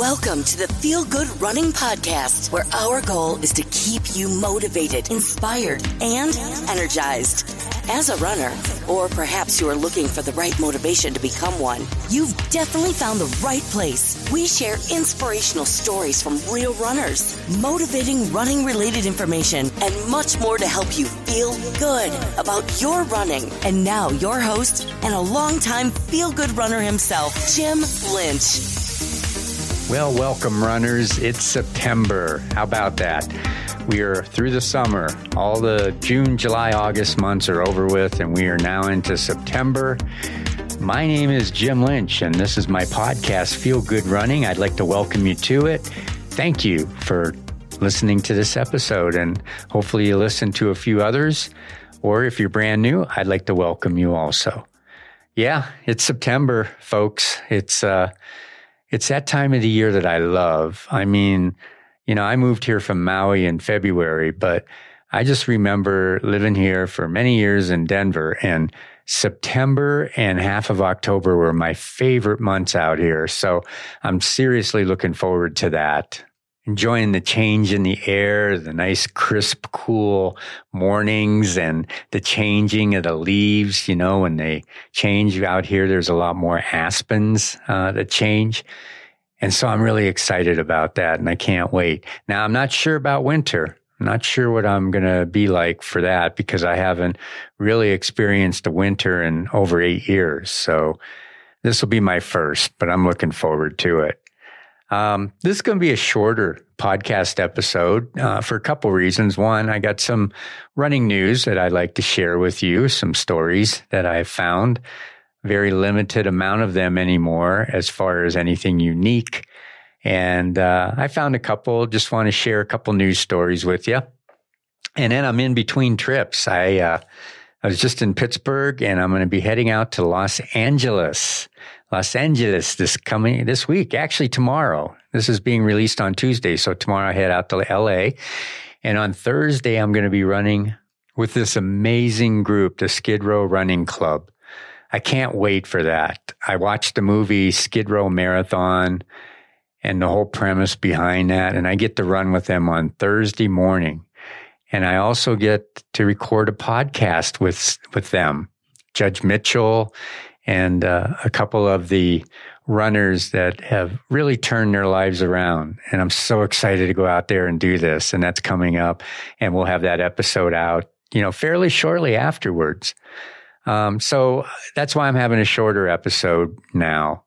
Welcome to the Feel Good Running Podcast, where our goal is to keep you motivated, inspired, and energized. As a runner, or perhaps you are looking for the right motivation to become one, you've definitely found the right place. We share inspirational stories from real runners, motivating running related information, and much more to help you feel good about your running. And now, your host and a longtime feel good runner himself, Jim Lynch. Well, welcome, runners. It's September. How about that? We are through the summer. All the June, July, August months are over with, and we are now into September. My name is Jim Lynch, and this is my podcast, Feel Good Running. I'd like to welcome you to it. Thank you for listening to this episode, and hopefully, you listen to a few others. Or if you're brand new, I'd like to welcome you also. Yeah, it's September, folks. It's, uh, it's that time of the year that I love. I mean, you know, I moved here from Maui in February, but I just remember living here for many years in Denver and September and half of October were my favorite months out here. So I'm seriously looking forward to that enjoying the change in the air, the nice, crisp, cool mornings and the changing of the leaves. You know, when they change out here, there's a lot more aspens uh, that change. And so I'm really excited about that and I can't wait. Now, I'm not sure about winter. I'm not sure what I'm going to be like for that because I haven't really experienced a winter in over eight years. So this will be my first, but I'm looking forward to it. Um, this is going to be a shorter podcast episode uh, for a couple reasons. One, I got some running news that I'd like to share with you, some stories that I've found. Very limited amount of them anymore as far as anything unique. And uh, I found a couple, just want to share a couple news stories with you. And then I'm in between trips. I, uh, I was just in Pittsburgh and I'm going to be heading out to Los Angeles Los Angeles this coming this week, actually tomorrow. This is being released on Tuesday, so tomorrow I head out to LA, and on Thursday I'm going to be running with this amazing group, the Skid Row Running Club. I can't wait for that. I watched the movie Skid Row Marathon and the whole premise behind that, and I get to run with them on Thursday morning. And I also get to record a podcast with with them. Judge Mitchell and uh, a couple of the runners that have really turned their lives around. And I'm so excited to go out there and do this. And that's coming up. And we'll have that episode out, you know, fairly shortly afterwards. Um, so that's why I'm having a shorter episode now.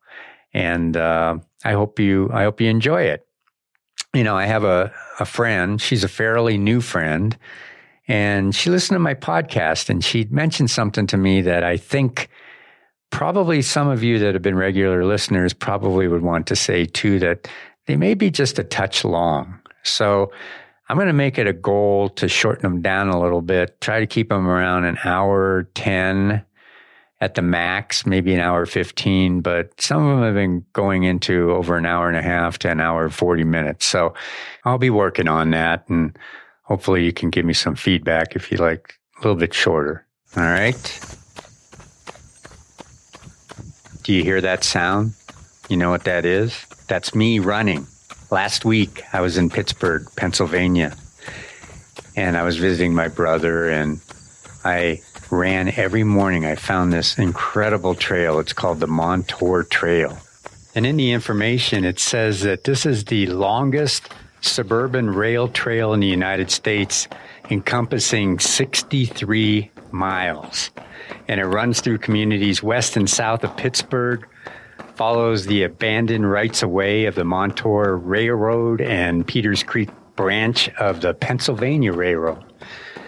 And uh, I hope you, I hope you enjoy it. You know, I have a, a friend. She's a fairly new friend, and she listened to my podcast, and she mentioned something to me that I think probably some of you that have been regular listeners probably would want to say too that they may be just a touch long. So I'm going to make it a goal to shorten them down a little bit, try to keep them around an hour 10 at the max, maybe an hour 15, but some of them have been going into over an hour and a half to an hour 40 minutes. So I'll be working on that and hopefully you can give me some feedback if you like a little bit shorter. All right. Do you hear that sound? You know what that is? That's me running. Last week, I was in Pittsburgh, Pennsylvania, and I was visiting my brother, and I ran every morning. I found this incredible trail. It's called the Montour Trail. And in the information, it says that this is the longest suburban rail trail in the United States, encompassing 63 miles and it runs through communities west and south of Pittsburgh, follows the abandoned rights of way of the Montour Railroad and Peters Creek branch of the Pennsylvania Railroad.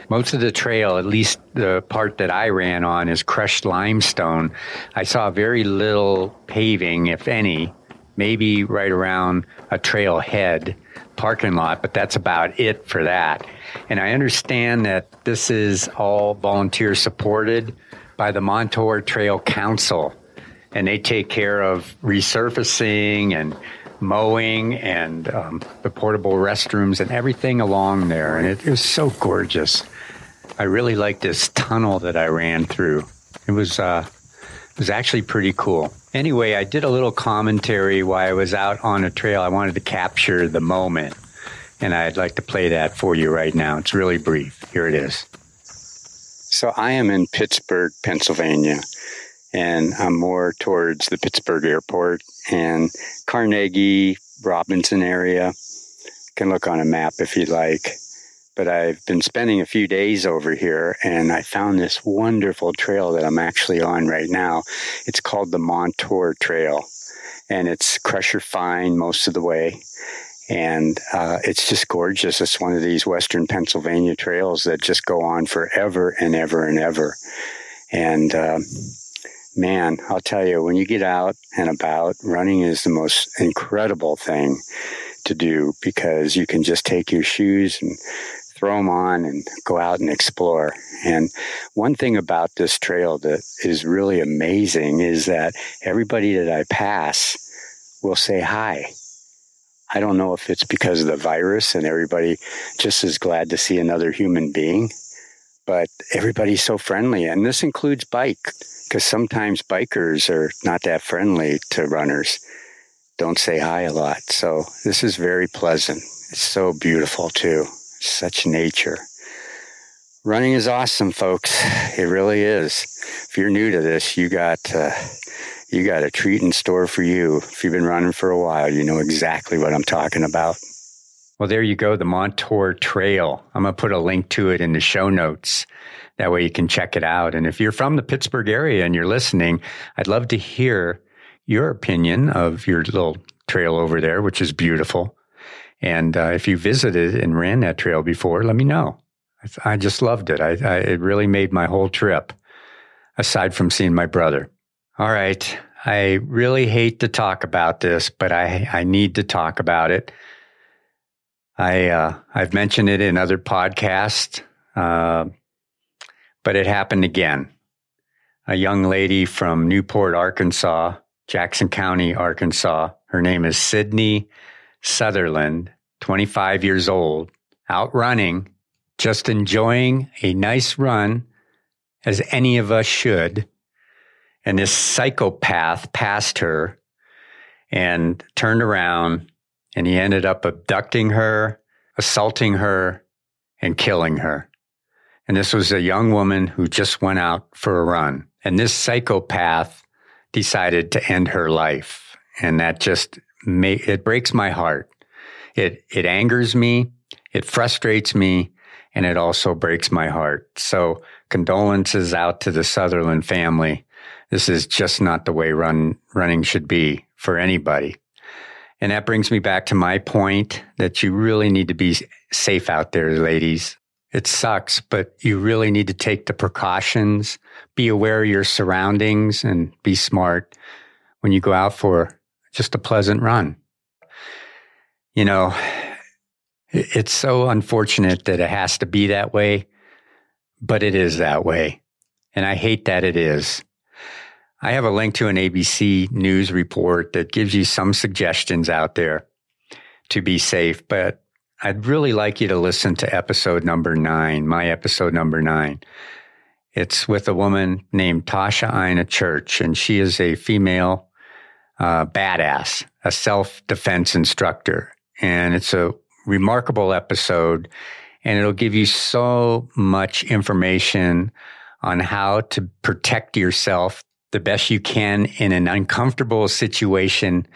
Most of the trail, at least the part that I ran on, is crushed limestone. I saw very little paving, if any, maybe right around a trailhead parking lot, but that's about it for that. And I understand that this is all volunteer supported by the Montour Trail Council, and they take care of resurfacing and mowing and um, the portable restrooms and everything along there. And it, it was so gorgeous. I really liked this tunnel that I ran through. It was uh, It was actually pretty cool. Anyway, I did a little commentary while I was out on a trail. I wanted to capture the moment, and I'd like to play that for you right now. It's really brief. Here it is. So I am in Pittsburgh, Pennsylvania, and I'm more towards the Pittsburgh airport and Carnegie, Robinson area. You can look on a map if you'd like but I've been spending a few days over here and I found this wonderful trail that I'm actually on right now. It's called the Montour Trail and it's crusher fine most of the way. And uh, it's just gorgeous. It's one of these Western Pennsylvania trails that just go on forever and ever and ever. And uh, man, I'll tell you, when you get out and about, running is the most incredible thing to do because you can just take your shoes and throw them on and go out and explore. And one thing about this trail that is really amazing is that everybody that I pass will say hi. I don't know if it's because of the virus and everybody just is glad to see another human being, but everybody's so friendly. And this includes bike, because sometimes bikers are not that friendly to runners, don't say hi a lot. So this is very pleasant. It's so beautiful too such nature. Running is awesome, folks. It really is. If you're new to this, you got uh, you got a treat in store for you. If you've been running for a while, you know exactly what I'm talking about. Well, there you go, the Montour Trail. I'm going to put a link to it in the show notes. That way you can check it out. And if you're from the Pittsburgh area and you're listening, I'd love to hear your opinion of your little trail over there, which is beautiful. And uh, if you visited and ran that trail before, let me know. I just loved it. I, I, it really made my whole trip, aside from seeing my brother. All right. I really hate to talk about this, but I, I need to talk about it. I, uh, I've mentioned it in other podcasts, uh, but it happened again. A young lady from Newport, Arkansas, Jackson County, Arkansas. Her name is Sydney Sutherland, 25 years old, out running, just enjoying a nice run as any of us should. And this psychopath passed her and turned around and he ended up abducting her, assaulting her, and killing her. And this was a young woman who just went out for a run. And this psychopath decided to end her life. And that just it breaks my heart. It, it angers me. It frustrates me and it also breaks my heart. So condolences out to the Sutherland family. This is just not the way run, running should be for anybody. And that brings me back to my point that you really need to be safe out there, ladies. It sucks, but you really need to take the precautions, be aware of your surroundings and be smart when you go out for just a pleasant run. You know, it's so unfortunate that it has to be that way, but it is that way. And I hate that it is. I have a link to an ABC News report that gives you some suggestions out there to be safe, but I'd really like you to listen to episode number nine, my episode number nine. It's with a woman named Tasha Ina Church, and she is a female uh, badass, a self defense instructor. And it's a remarkable episode. And it'll give you so much information on how to protect yourself the best you can in an uncomfortable situation,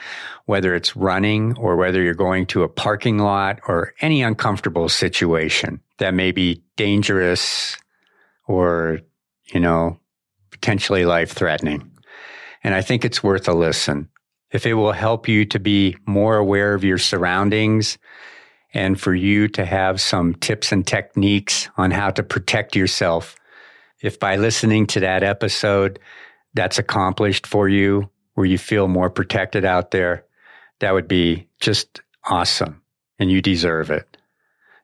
whether it's running or whether you're going to a parking lot or any uncomfortable situation that may be dangerous or, you know, potentially life threatening. And I think it's worth a listen. If it will help you to be more aware of your surroundings and for you to have some tips and techniques on how to protect yourself, if by listening to that episode, that's accomplished for you, where you feel more protected out there, that would be just awesome. And you deserve it.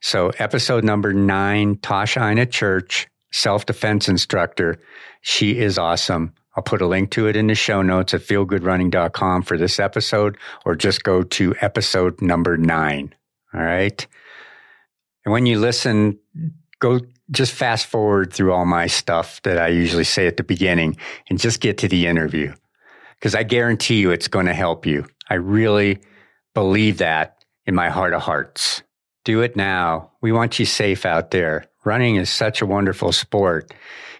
So, episode number nine, Tasha Ina Church, self defense instructor. She is awesome. I'll put a link to it in the show notes at feelgoodrunning.com for this episode, or just go to episode number nine. All right. And when you listen, go just fast forward through all my stuff that I usually say at the beginning and just get to the interview. Because I guarantee you it's going to help you. I really believe that in my heart of hearts. Do it now. We want you safe out there. Running is such a wonderful sport,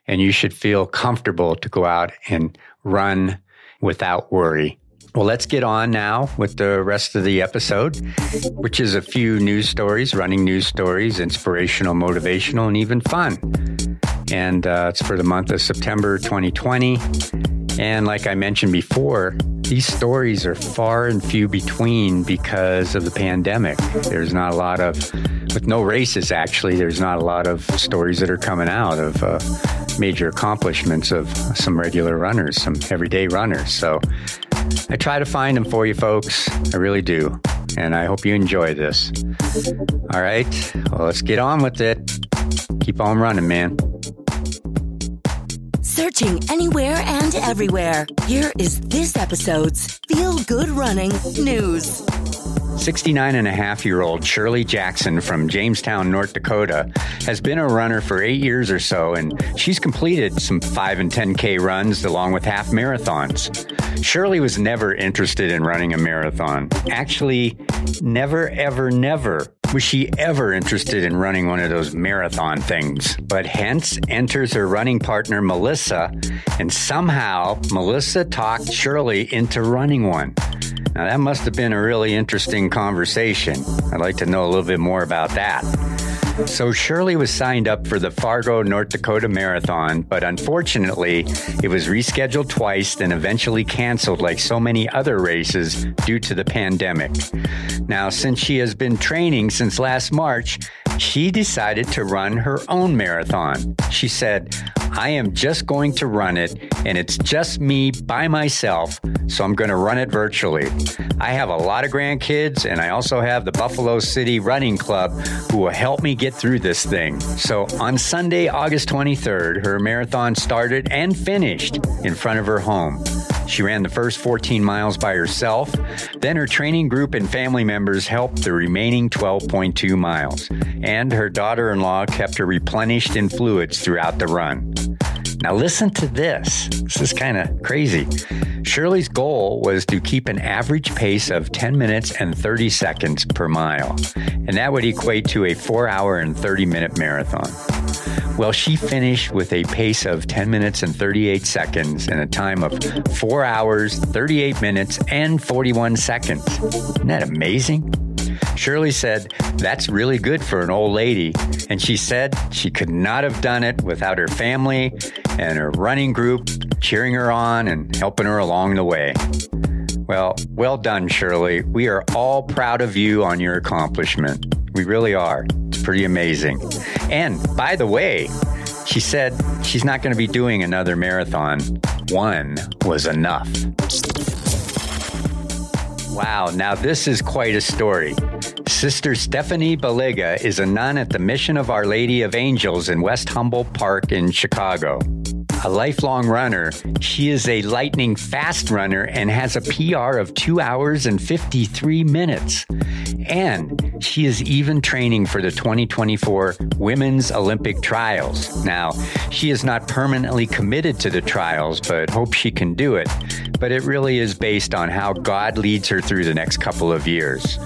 and you should feel comfortable to go out and run without worry. Well, let's get on now with the rest of the episode, which is a few news stories, running news stories, inspirational, motivational, and even fun. And uh, it's for the month of September 2020. And like I mentioned before, these stories are far and few between because of the pandemic. There's not a lot of, with no races actually, there's not a lot of stories that are coming out of uh, major accomplishments of some regular runners, some everyday runners. So I try to find them for you folks. I really do. And I hope you enjoy this. All right. Well, let's get on with it. Keep on running, man. Searching anywhere and everywhere. Here is this episode's Feel Good Running News. 69 and a half year old Shirley Jackson from Jamestown, North Dakota, has been a runner for eight years or so, and she's completed some 5 and 10K runs along with half marathons. Shirley was never interested in running a marathon. Actually, never, ever, never was she ever interested in running one of those marathon things. But hence enters her running partner, Melissa, and somehow Melissa talked Shirley into running one. Now, that must have been a really interesting conversation. I'd like to know a little bit more about that. So Shirley was signed up for the Fargo, North Dakota Marathon, but unfortunately, it was rescheduled twice and eventually canceled like so many other races due to the pandemic. Now, since she has been training since last March, she decided to run her own marathon. She said, I am just going to run it, and it's just me by myself, so I'm going to run it virtually. I have a lot of grandkids, and I also have the Buffalo City Running Club who will help me get through this thing. So on Sunday, August 23rd, her marathon started and finished in front of her home. She ran the first 14 miles by herself. Then her training group and family members helped the remaining 12.2 miles. And her daughter in law kept her replenished in fluids throughout the run. Now, listen to this. This is kind of crazy. Shirley's goal was to keep an average pace of 10 minutes and 30 seconds per mile, and that would equate to a 4 hour and 30 minute marathon. Well, she finished with a pace of 10 minutes and 38 seconds and a time of 4 hours, 38 minutes, and 41 seconds. Isn't that amazing? Shirley said, That's really good for an old lady. And she said she could not have done it without her family and her running group cheering her on and helping her along the way. Well, well done, Shirley. We are all proud of you on your accomplishment. We really are. Pretty amazing. And by the way, she said she's not going to be doing another marathon. One was enough. Wow, now this is quite a story. Sister Stephanie Baliga is a nun at the Mission of Our Lady of Angels in West Humboldt Park in Chicago. A lifelong runner, she is a lightning fast runner and has a PR of 2 hours and 53 minutes. And she is even training for the 2024 Women's Olympic Trials. Now, she is not permanently committed to the trials, but hopes she can do it. But it really is based on how God leads her through the next couple of years.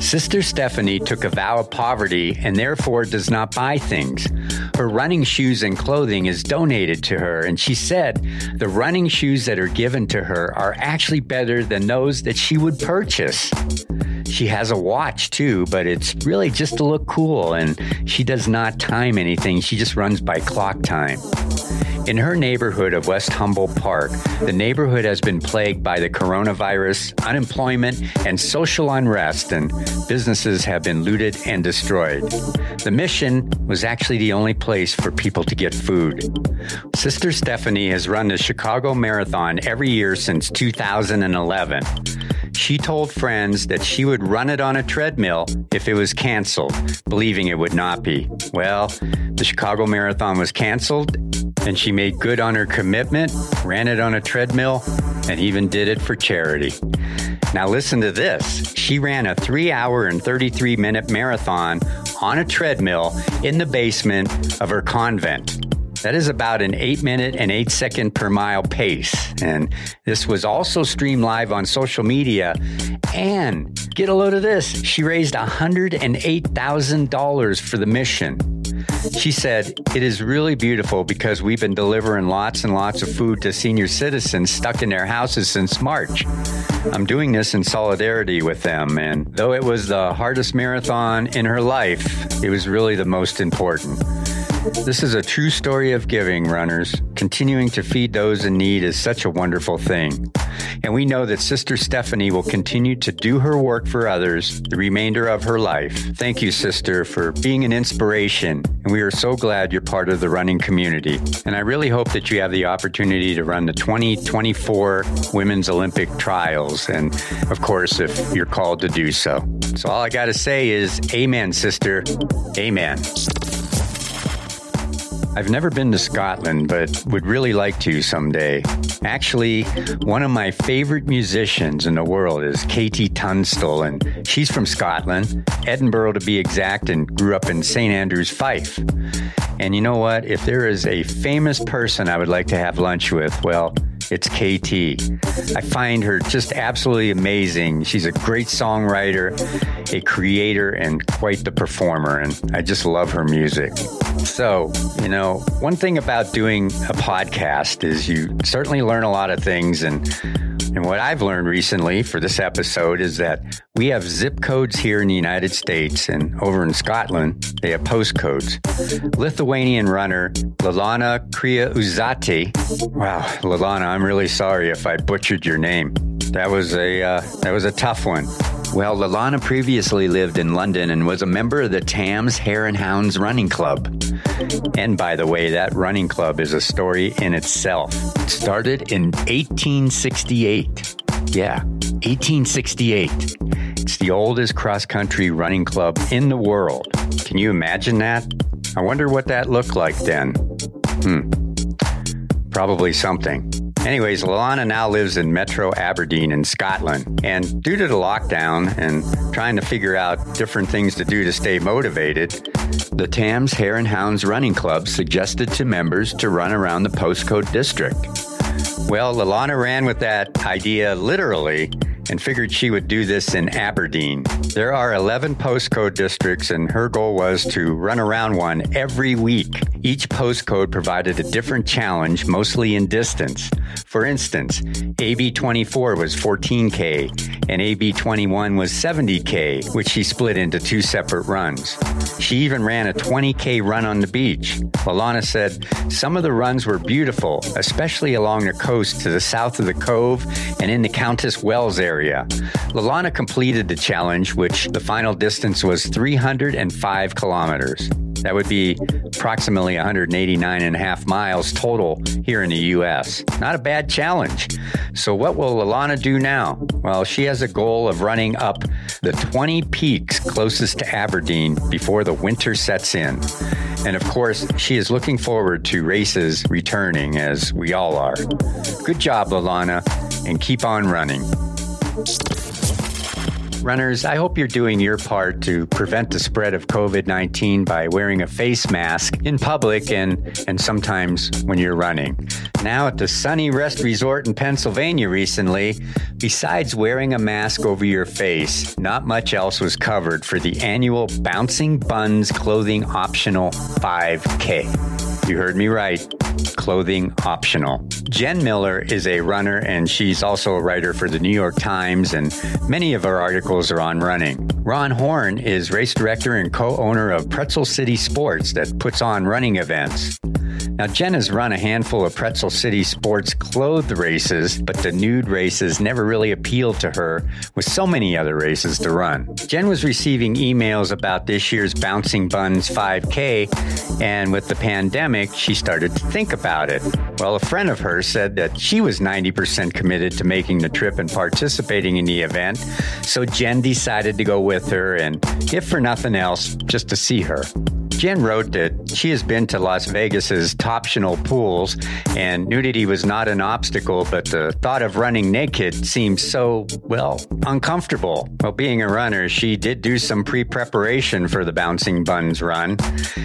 Sister Stephanie took a vow of poverty and therefore does not buy things. Her running shoes and clothing is donated to her, and she said the running shoes that are given to her are actually better than those that she would purchase. She has a watch too, but it's really just to look cool, and she does not time anything. She just runs by clock time. In her neighborhood of West Humboldt Park, the neighborhood has been plagued by the coronavirus, unemployment, and social unrest, and businesses have been looted and destroyed. The mission was actually the only place for people to get food. Sister Stephanie has run the Chicago Marathon every year since 2011. She told friends that she would run it on a treadmill if it was canceled, believing it would not be. Well, the Chicago Marathon was canceled, and she made good on her commitment, ran it on a treadmill, and even did it for charity. Now, listen to this. She ran a three hour and 33 minute marathon on a treadmill in the basement of her convent. That is about an eight minute and eight second per mile pace. And this was also streamed live on social media. And get a load of this she raised $108,000 for the mission. She said, It is really beautiful because we've been delivering lots and lots of food to senior citizens stuck in their houses since March. I'm doing this in solidarity with them. And though it was the hardest marathon in her life, it was really the most important. This is a true story of giving, runners. Continuing to feed those in need is such a wonderful thing. And we know that Sister Stephanie will continue to do her work for others the remainder of her life. Thank you, Sister, for being an inspiration. And we are so glad you're part of the running community. And I really hope that you have the opportunity to run the 2024 Women's Olympic Trials. And of course, if you're called to do so. So all I got to say is, Amen, Sister. Amen. I've never been to Scotland, but would really like to someday. Actually, one of my favorite musicians in the world is KT Tunstall, and she's from Scotland, Edinburgh to be exact, and grew up in St. Andrews, Fife. And you know what? If there is a famous person I would like to have lunch with, well, it's KT. I find her just absolutely amazing. She's a great songwriter, a creator, and quite the performer. And I just love her music. So, you know, one thing about doing a podcast is you certainly learn a lot of things and and what I've learned recently for this episode is that we have zip codes here in the United States and over in Scotland, they have postcodes. Lithuanian runner Lalana Kriauzati. Wow, Lalana, I'm really sorry if I butchered your name. That was a uh, that was a tough one. Well, Lalana previously lived in London and was a member of the Thames Hare and Hounds Running Club. And by the way, that running club is a story in itself. It started in 1868. Yeah, 1868. It's the oldest cross country running club in the world. Can you imagine that? I wonder what that looked like then. Hmm. Probably something. Anyways, Lalana now lives in Metro Aberdeen in Scotland. And due to the lockdown and trying to figure out different things to do to stay motivated, the Thames Hare and Hounds Running Club suggested to members to run around the postcode district. Well, Lalana ran with that idea literally and figured she would do this in Aberdeen. There are 11 postcode districts, and her goal was to run around one every week. Each postcode provided a different challenge, mostly in distance. For instance, AB 24 was 14K, and AB 21 was 70K, which she split into two separate runs. She even ran a 20K run on the beach. Lalana said some of the runs were beautiful, especially along coast to the south of the cove and in the Countess Wells area area. Lalana completed the challenge, which the final distance was 305 kilometers. That would be approximately 189 and a half miles total here in the U.S. Not a bad challenge. So, what will Lalana do now? Well, she has a goal of running up the 20 peaks closest to Aberdeen before the winter sets in. And of course, she is looking forward to races returning, as we all are. Good job, Lalana, and keep on running. Runners, I hope you're doing your part to prevent the spread of COVID 19 by wearing a face mask in public and, and sometimes when you're running. Now, at the Sunny Rest Resort in Pennsylvania recently, besides wearing a mask over your face, not much else was covered for the annual Bouncing Buns Clothing Optional 5K. You heard me right clothing optional. Jen Miller is a runner and she's also a writer for the New York Times, and many of her articles are on running. Ron Horn is race director and co owner of Pretzel City Sports that puts on running events. Now, Jen has run a handful of Pretzel City sports clothed races, but the nude races never really appealed to her with so many other races to run. Jen was receiving emails about this year's Bouncing Buns 5K, and with the pandemic, she started to think about it. Well, a friend of hers said that she was 90% committed to making the trip and participating in the event, so Jen decided to go with her, and if for nothing else, just to see her. Jen wrote that she has been to Las Vegas's optional pools, and nudity was not an obstacle, but the thought of running naked seemed so, well, uncomfortable. Well, being a runner, she did do some pre preparation for the Bouncing Buns run.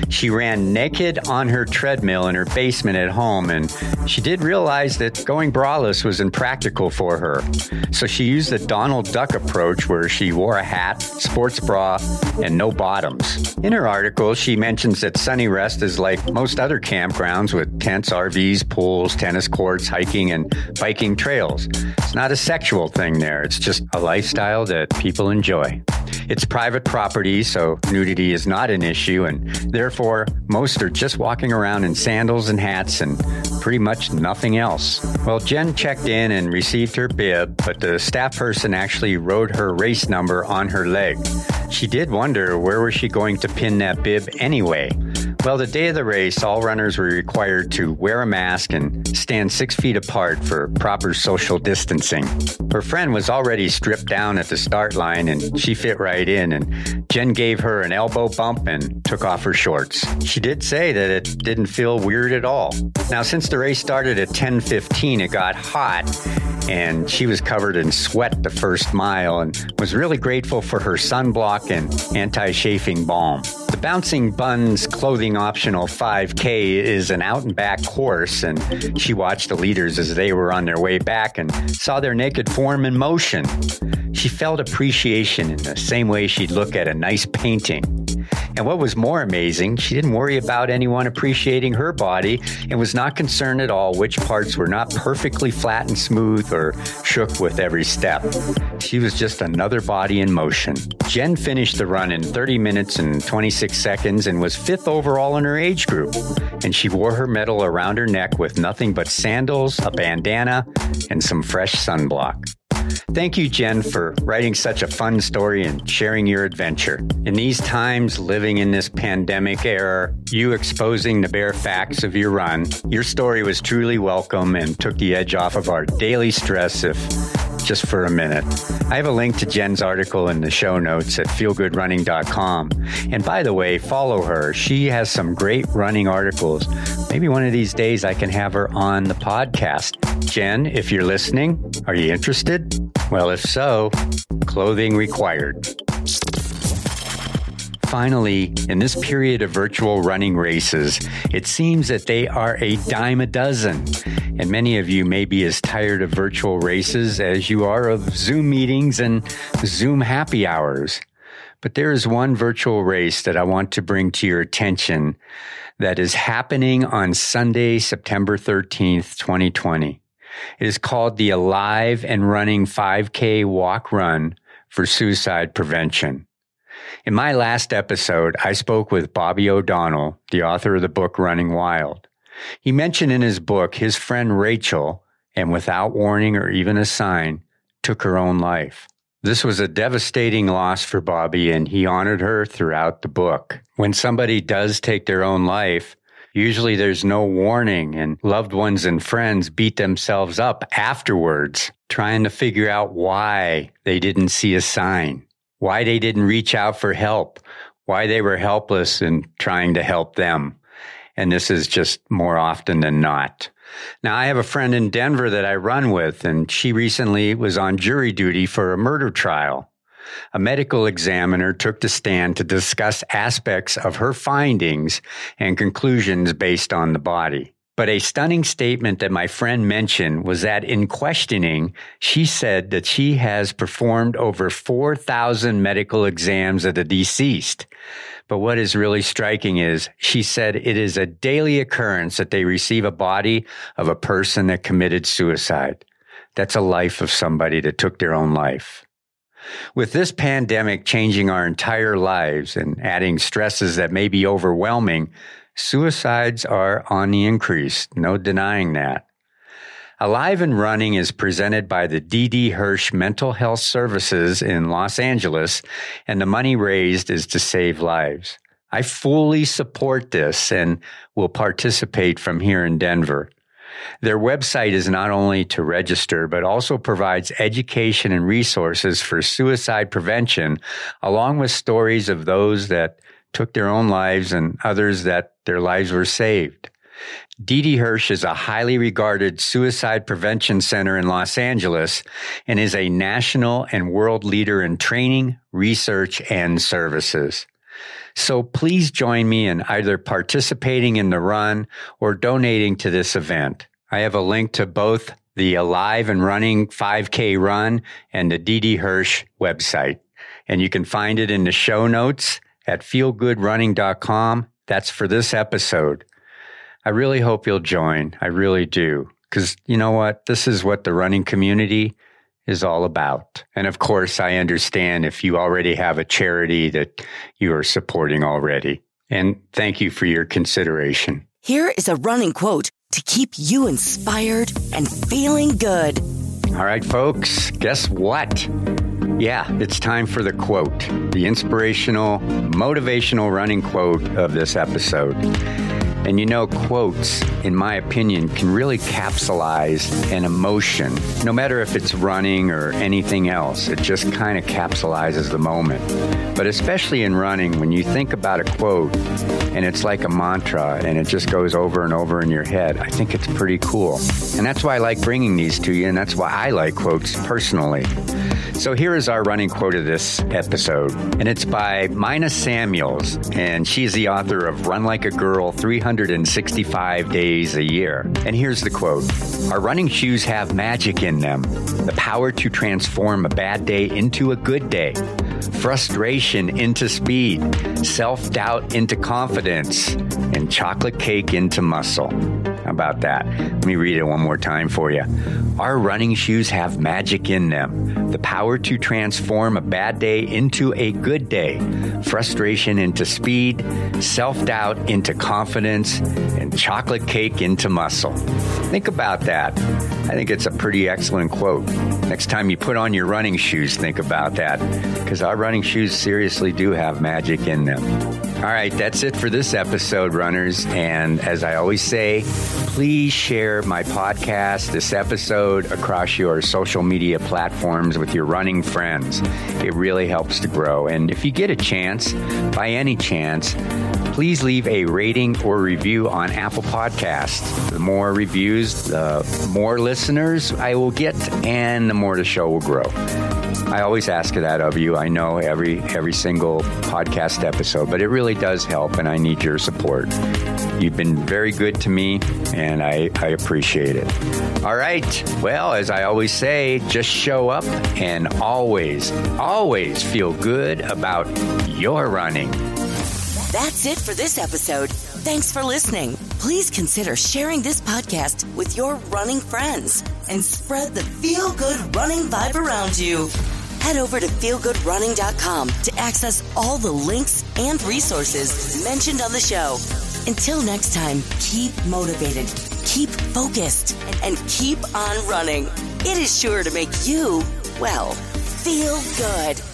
She ran naked on her treadmill in her basement at home, and she did realize that going braless was impractical for her. So she used the Donald Duck approach where she wore a hat, sports bra, and no bottoms. In her article, she mentions that Sunny Rest is like most other campgrounds with tents, RVs, pools, tennis courts, hiking, and biking trails. It's not a sexual thing there, it's just a lifestyle that people enjoy. It's private property, so nudity is not an issue, and therefore, most are just walking around in sandals and hats and pretty much nothing else. Well, Jen checked in and received her bib, but the staff person actually wrote her race number on her leg. She did wonder where was she going to pin that bib anyway. Well, the day of the race, all runners were required to wear a mask and stand six feet apart for proper social distancing. Her friend was already stripped down at the start line and she fit right in, and Jen gave her an elbow bump and took off her shorts. She did say that it didn't feel weird at all. Now, since the race started at 10:15, it got hot and she was covered in sweat the first mile and was really grateful for her sunblock and anti-chafing balm. The Bouncing Buns clothing optional 5K is an out and back course, and she watched the leaders as they were on their way back and saw their naked form in motion. She felt appreciation in the same way she'd look at a nice painting. And what was more amazing, she didn't worry about anyone appreciating her body and was not concerned at all which parts were not perfectly flat and smooth or shook with every step. She was just another body in motion. Jen finished the run in 30 minutes and 26 seconds and was fifth overall in her age group. And she wore her medal around her neck with nothing but sandals, a bandana, and some fresh sunblock. Thank you, Jen, for writing such a fun story and sharing your adventure. In these times, living in this pandemic era, you exposing the bare facts of your run, your story was truly welcome and took the edge off of our daily stress if just for a minute. I have a link to Jen's article in the show notes at feelgoodrunning.com. And by the way, follow her. She has some great running articles. Maybe one of these days I can have her on the podcast. Jen, if you're listening, are you interested? Well, if so, clothing required. Finally, in this period of virtual running races, it seems that they are a dime a dozen. And many of you may be as tired of virtual races as you are of Zoom meetings and Zoom happy hours. But there is one virtual race that I want to bring to your attention that is happening on Sunday, September 13th, 2020. It is called the Alive and Running 5K Walk Run for Suicide Prevention. In my last episode, I spoke with Bobby O'Donnell, the author of the book Running Wild. He mentioned in his book his friend Rachel, and without warning or even a sign, took her own life. This was a devastating loss for Bobby, and he honored her throughout the book. When somebody does take their own life, Usually there's no warning and loved ones and friends beat themselves up afterwards trying to figure out why they didn't see a sign, why they didn't reach out for help, why they were helpless in trying to help them. And this is just more often than not. Now, I have a friend in Denver that I run with, and she recently was on jury duty for a murder trial a medical examiner took the stand to discuss aspects of her findings and conclusions based on the body. But a stunning statement that my friend mentioned was that in questioning, she said that she has performed over 4,000 medical exams of the deceased. But what is really striking is she said it is a daily occurrence that they receive a body of a person that committed suicide. That's a life of somebody that took their own life. With this pandemic changing our entire lives and adding stresses that may be overwhelming, suicides are on the increase. No denying that. Alive and Running is presented by the Didi Hirsch Mental Health Services in Los Angeles, and the money raised is to save lives. I fully support this and will participate from here in Denver. Their website is not only to register, but also provides education and resources for suicide prevention, along with stories of those that took their own lives and others that their lives were saved. Didi Hirsch is a highly regarded suicide prevention center in Los Angeles and is a national and world leader in training, research, and services. So please join me in either participating in the run or donating to this event. I have a link to both the Alive and Running 5K run and the Didi Hirsch website. And you can find it in the show notes at feelgoodrunning.com. That's for this episode. I really hope you'll join. I really do. Because you know what? This is what the running community is all about. And of course, I understand if you already have a charity that you are supporting already. And thank you for your consideration. Here is a running quote to keep you inspired and feeling good. All right, folks, guess what? Yeah, it's time for the quote, the inspirational, motivational running quote of this episode. And you know, quotes, in my opinion, can really capsulize an emotion, no matter if it's running or anything else. It just kind of capsulizes the moment. But especially in running, when you think about a quote and it's like a mantra and it just goes over and over in your head, I think it's pretty cool. And that's why I like bringing these to you, and that's why I like quotes personally. So here is our running quote of this episode, and it's by Mina Samuels, and she's the author of Run Like a Girl 365 Days a Year. And here's the quote Our running shoes have magic in them, the power to transform a bad day into a good day, frustration into speed, self doubt into confidence, and chocolate cake into muscle. About that? Let me read it one more time for you. Our running shoes have magic in them, the power to transform a bad day into a good day, frustration into speed, self doubt into confidence, and chocolate cake into muscle. Think about that. I think it's a pretty excellent quote. Next time you put on your running shoes, think about that because our running shoes seriously do have magic in them. All right, that's it for this episode, runners. And as I always say, please share my podcast, this episode, across your social media platforms with your running friends. It really helps to grow. And if you get a chance, by any chance, please leave a rating or review on Apple Podcasts. The more reviews, the more listeners I will get, and the more the show will grow. I always ask that of you. I know every every single podcast episode, but it really does help, and I need your support. You've been very good to me, and I, I appreciate it. All right. Well, as I always say, just show up and always, always feel good about your running. That's it for this episode. Thanks for listening. Please consider sharing this podcast with your running friends and spread the feel good running vibe around you. Head over to feelgoodrunning.com to access all the links and resources mentioned on the show. Until next time, keep motivated, keep focused, and keep on running. It is sure to make you, well, feel good.